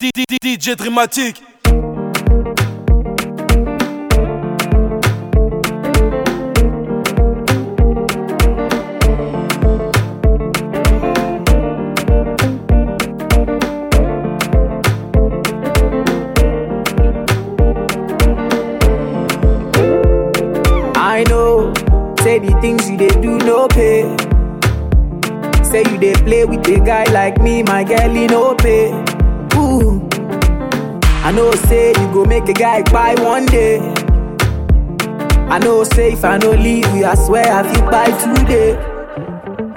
DJ Dramatique. I know, say the things you they do no pay. Say you they play with a guy like me, my girl, he no pay. I know, say you go make a guy buy one day. I know, say if I no leave you, I swear I feel buy today.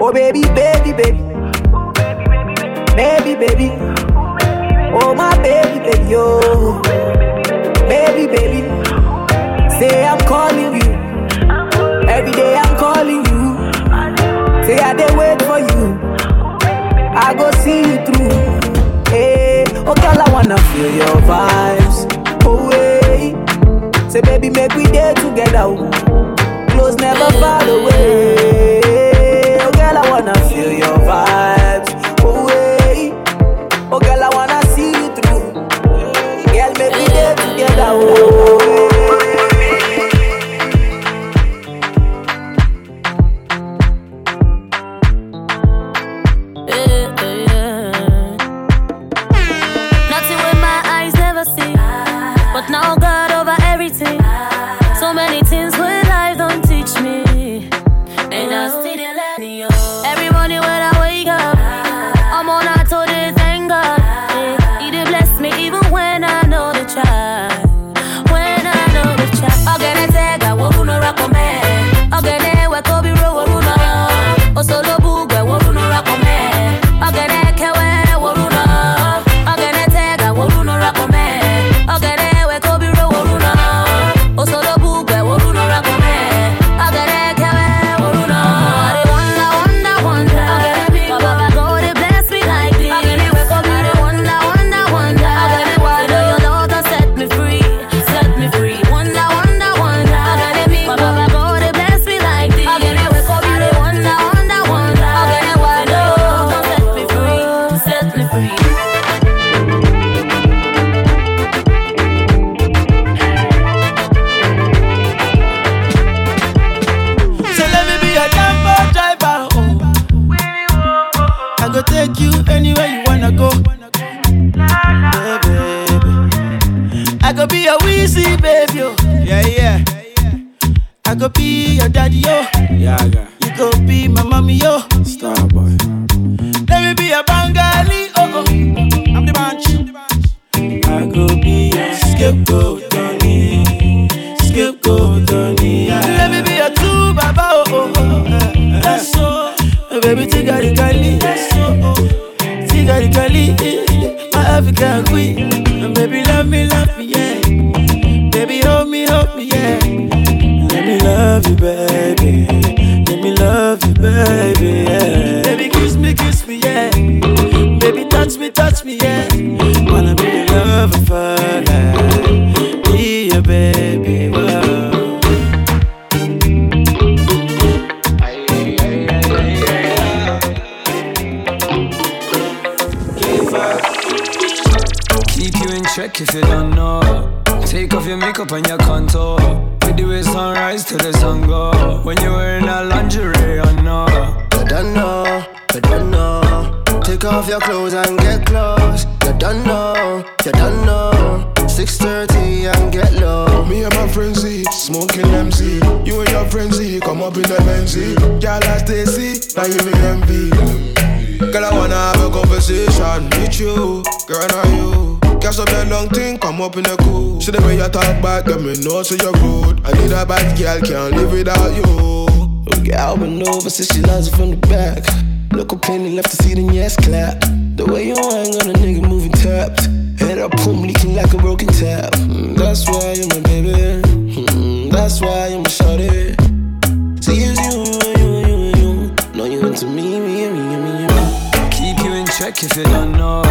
Oh baby, baby, baby, baby, baby, oh my baby, baby, yo, baby, baby. Say I'm calling you. Every day I'm calling you. Say I dey wait for you. I go see you through. Hey, oh girl, I wanna feel your vibes. Oh hey. Say baby, make we day together. oh. Close never far away. Set Let me be your true baba, oh oh. oh. That's so. Oh, Keep you in check if you don't know. Take off your makeup and your contour. With the way sunrise till the sun go. When you're wearing a lingerie, I know. You don't know, you don't know. Take off your clothes and get close. You don't know, you don't know. 6:30 and get low. Me and my frenzy, smoking MC. You and your frenzy, come up in the Benzie. Girl, I stay see, now you me envy. Girl, I wanna have a conversation with you. Girl, now you. Catch up that long thing, come up in the cool. See the way you talk back, get me know so you're rude. I need a bad girl, can't live without you. Girl, been over since she loves it from the back. Look up penny left to see the yes clap. The way you hang on a nigga moving tapped. Head up, boom, leaking like a broken tap. Mm, That's why you're my baby. Mm, That's why you're my shorty. See, it's you, you, you, you, you. No, you into me, me, me, me, me, me. Keep you in check if you don't know.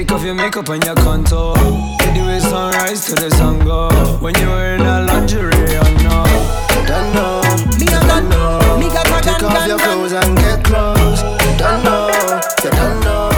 Take off your makeup and your contour. With the way sunrise till the sun go. When you're wearing a lingerie, I know. Don't know, Me you a gun, don't know. me got my Take off your clothes and get close. Don't know, you don't know.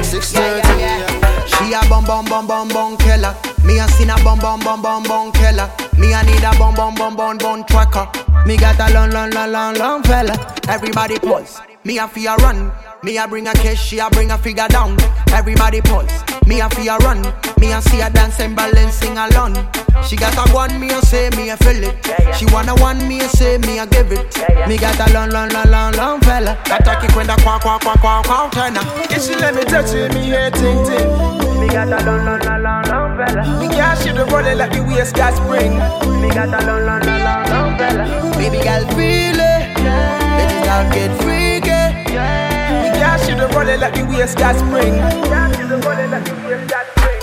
6:30. She a bum bum bum bum bum killer. Me a seen a bum bum bum bum bum killer. Me a need a bum bum bum bum bum tracker. Me got a long long long long long fella. Everybody pause. Me a fear run. Me a bring a cash, she a bring a figure down. Everybody pause. Me a fear run. Me a see a dancing, balancing alone. She got a one, me a say, me a feel it. She wanna one, me a say, me a give it. Me got a long, long, long, long, long fella. Got a kick when the quack, quack, quack, quack, quack, turn up. Yeah, she let me touch it, me head ting ting. Me got a long, long, long, long, long fella. Me can't shoot the rolling like the waist got spring. Me got a long, long, long, long, long fella. Baby girl, feel it. Baby girl, get freaky. Me can't shoot the rolling like the waist got spring. Me can't shoot rolling like the waist got spring.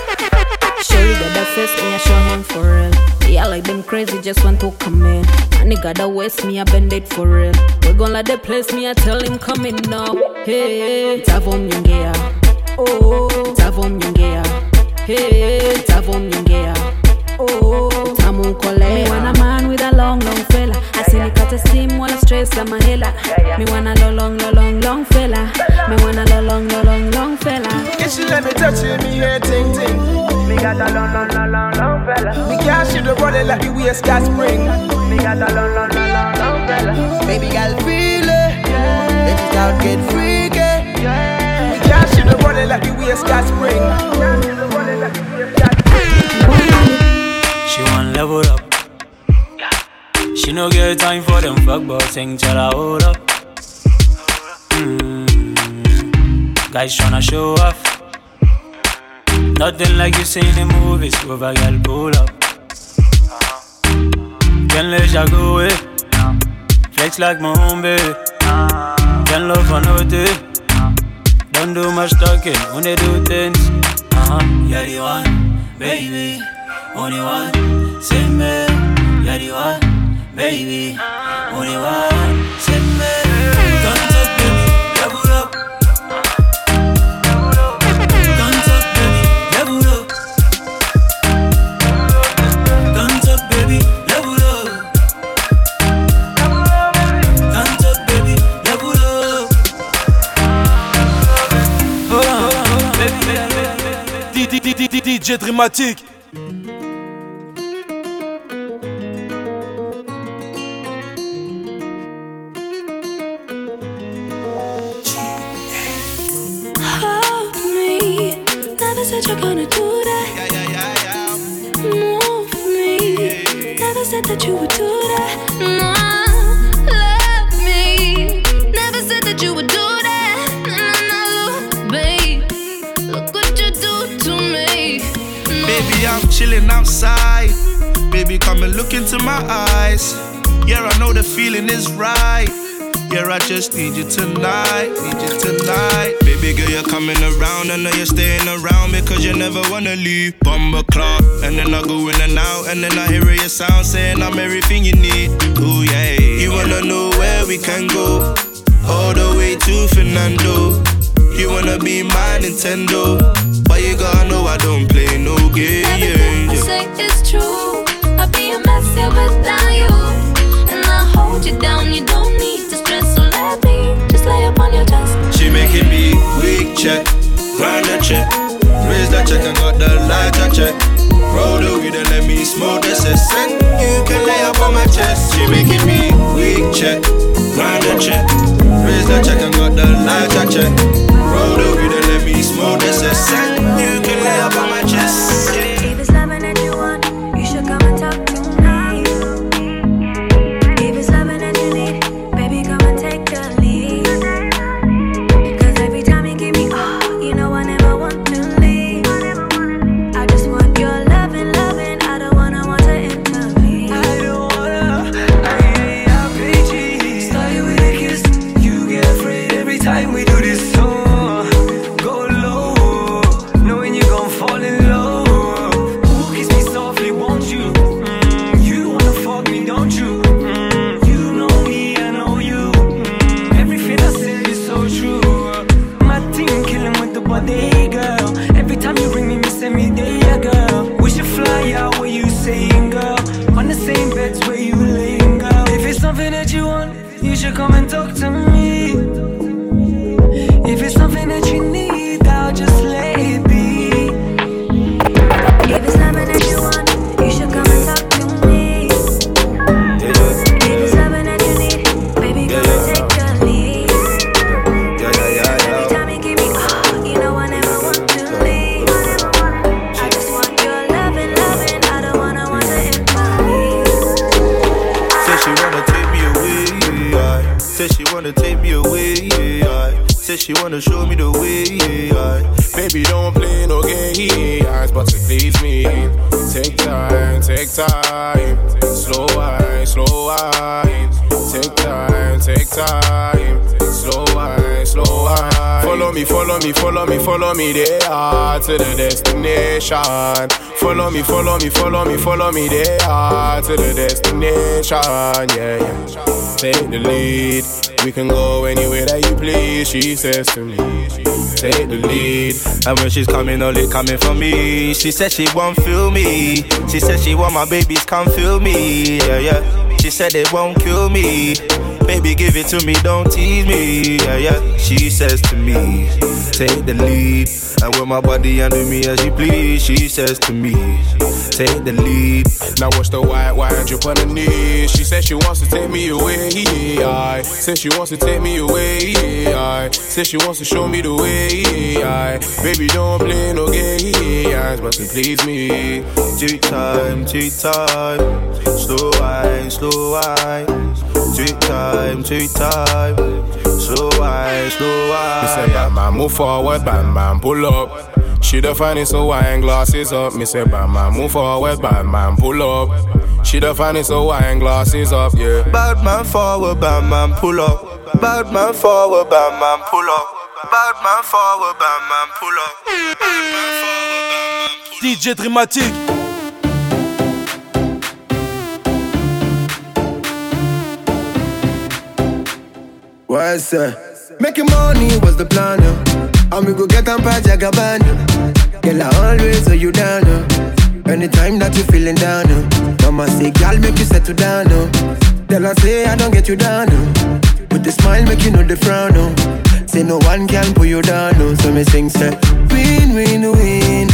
Sure, got the face, me I show him for real. Yeah, like them crazy, just want to come in. And he got the waist, me I bend it for real. We gon' let the place, me I tell him come in now. Hey, tavom yongea. Oh, tavom yongea. Hey, tavom yongea. Oh, tamu kole. Me see me cut wanna stress on my hella. Me want a long, long, long, long, long fella. Me want a long, long, long, long fella. Yeah, she let me touch it, me head ting ting. Me got a long, long, long, long, long fella. Me can't shoot the rolling like the waist got spring. Me got a long, long, long, long, long fella. Baby girl, feel it. Baby girl, get freaky. Me can't shoot the rolling like the waist got spring. Me can't shoot the rolling like the waist got spring. She want level up. She no get time for them fuck boy thing, tell her hold up. Mm. Guys tryna show off. Nothing like you see in the movies, with a girl pull up. Can't let you go away. Flex like my home baby. Can't love for nothing. Don't do much talking, only do things. Uh huh. You're the one, baby. Only one, same me. You're the one, baby. Only one, same me. Guns up, baby, level up. Guns up, baby, level up. Guns up, baby, level up. Guns up, baby, level up. Hold on, hold on, hold on, baby, baby, baby, baby. D- D- D- DJ Dramatique. Said you're gonna do that. Move me. Never said that you would do that. No, love me. Never said that you would do that. No, no, babe. Look what you do to me. No. Baby, I'm chilling outside. Baby, come and look into my eyes. Yeah, I know the feeling is right. Yeah, I just need you tonight. Need you tonight. Baby girl, you're coming around. I know you're staying around because you never wanna leave. Bumble clock. And then I go in and out. And then I hear your sound saying I'm everything you need. Ooh, yeah. You wanna know where we can go? All the way to Fernando. You wanna be my Nintendo. But you gotta know I don't play no game. Everything I say is true. I'll be a mess here without check, grind the check, raise the check and got the lighter check. Roll the weed and let me smoke the cess. And you can lay up on my chest. She making me weak check, grind the check, you should come and talk to me. Baby, don't play no games, but to please me. Take time, take time. Slow wine, slow wine. Take time, take time. Slow wine, slow wine. Follow me, follow me, follow me, follow me there to the destination. Follow me, follow me, follow me, follow me there to the destination. Yeah, yeah. Take the lead. We can go anywhere that you please. She says to me, take the lead. And when she's coming, only coming for me. She said she won't feel me. She said she want my babies, come feel me. Yeah, yeah. She said it won't kill me. Baby, give it to me, don't tease me. Yeah, yeah. She says to me, take the lead. And with my body under me as you please, she says to me, take the lead. Now watch the white wine drip on the knees. She says she wants to take me away. I said she wants to take me away. I said she wants to show me the way. I baby don't play no games, but to please me. Two time, two time, slow wine, slow wine. Two time, two time, slow wine, slow wine. Me say, bam, man, move forward, bam, man, pull up. She the finest, so wine glasses up. Me say, bam, man, move forward, bam, man, pull up. She the finest, so wine glasses up, yeah. Bad man forward, bad man, pull up. Bad man forward, bad man, pull up. Bad man forward, bad man, pull up. Bad man forward, bad man, pull up. DJ Dramatique. What's that? Making money was the plan, uh. And we go get on Pajagabana. Girl, I always hold you down, uh. Anytime that you feeling down, uh. Mama say, girl, make you settle down, uh. Tell her say, I don't get you down, uh. With the smile, make you know the frown, uh. Say no one can pull you down, uh. So me sing, say, win, win. Win,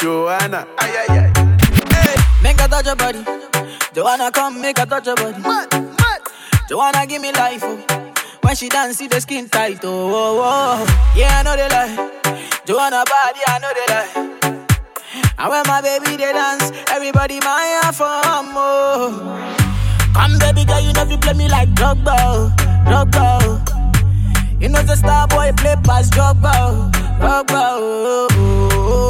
Joanna? Ay ay ay. Hey. Make a touch your body. Joanna, come make a touch your body. Joanna, give me life. Oh. When she dance, see the skin tight. Oh, oh, oh. yeah, I know they lie. Joanna body, I know they lie. And when my baby they dance, everybody my for oh. more. Come, baby girl, you know you play me like Drogba, oh, Drogba. oh. You know the star boy play past Drogba, oh, Drogba. oh, oh, oh, oh.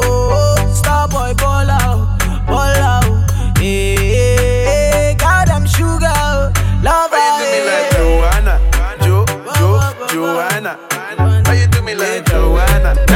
Star boy ball out, ball out. Hey, hey, sugar, love How you do me like Joanna, Jo, Jo, Joanna? How you do me like Joanna?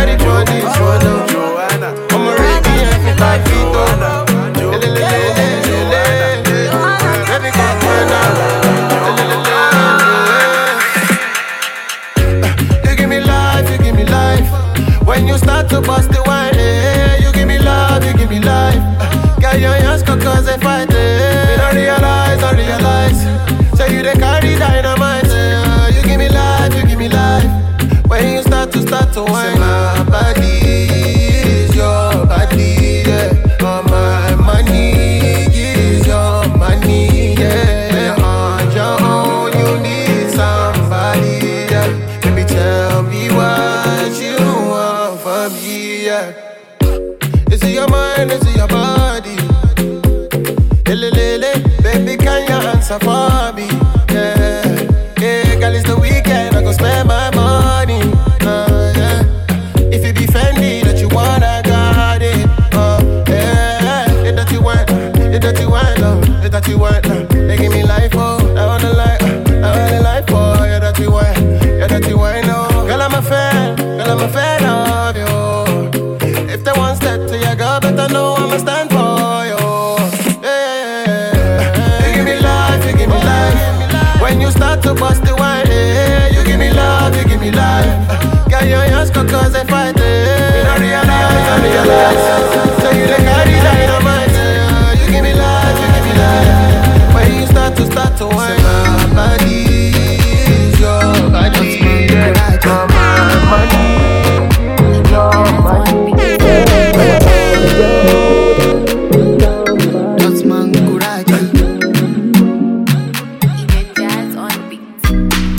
Dotman Kuraji.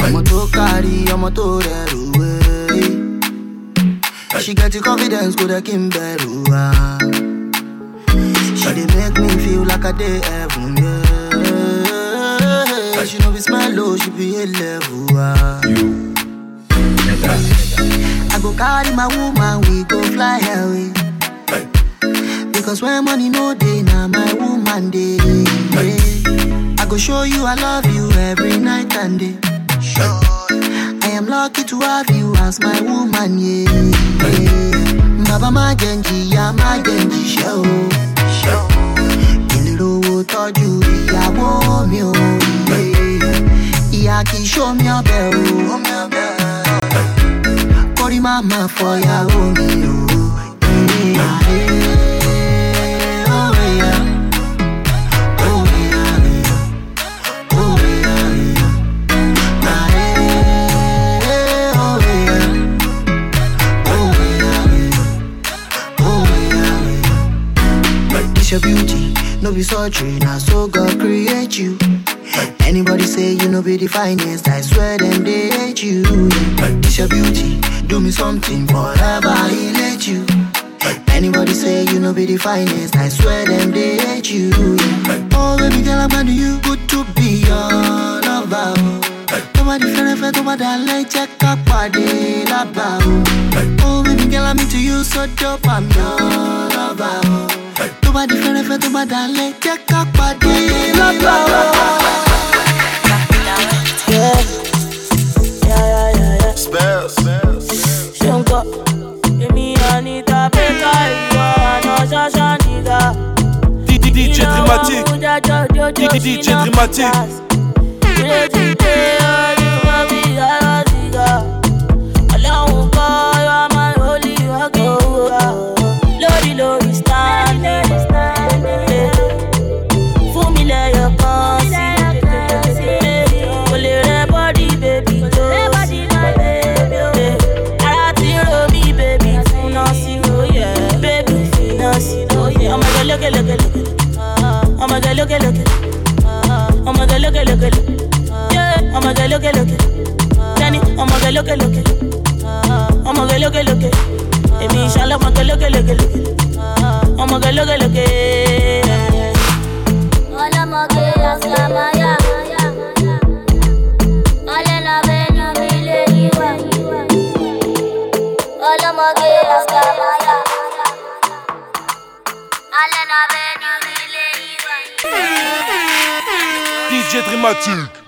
ọmọ tó kárí she get the confidence kò dẹ̀ kí she dey make me feel like i dey heaven. Yeah. she no be smile o she be a level. Ah. I go carry my woman, we go fly away. Because when money no day, now my woman day. I go show you I love you every night and day. I am lucky to have you as my woman, yeah. Baba ma genji, ya ma genji, show. Ìlérò tọ́jú ìyàwó mi ò. Ìyá kì í ṣó mi ọbẹ̀ o. Kórí má má fọ ìyàwó mi. Your beauty, no be surgery, now so God create you. Anybody say you no be the finest, I swear them they hate you. This your beauty, do me something forever, he let you. Anybody say you no be the finest, I swear them they hate you. Oh baby girl, I'm glad you good to be your lover. Di fẹ́rẹ́fẹ́ tó bá dalẹ̀ jẹ́ ká pàdé lábà o. Oh baby girl, I'm into you so dope, I'm your lover. Tó bá di fẹ́rẹ́fẹ́ tó bá dalẹ̀ jẹ́ ká pàdé lábà o. Yeah. Yeah, yeah, yeah, yeah. Spells. Ṣonko, èmi Anita Peka ìwọ àná ṣáṣá nìga. DJ Dramatique. DJ Dramatique. Lórí Ọmọge lókè lókè lókè. Ọmọge lókè lókè. Ọmọge lókè lókè lókè. Yeah, Ọmọge lókè lókè. Tẹ́ni ọmọge lókè lókè. Ọmọge lókè lókè. Èmi ìṣàlẹ̀ ọmọge lókè lókè lókè. Ọmọge lókè lókè. Ọlọ́mọge àṣàmáyà. Ọlẹ́nà Adrimatique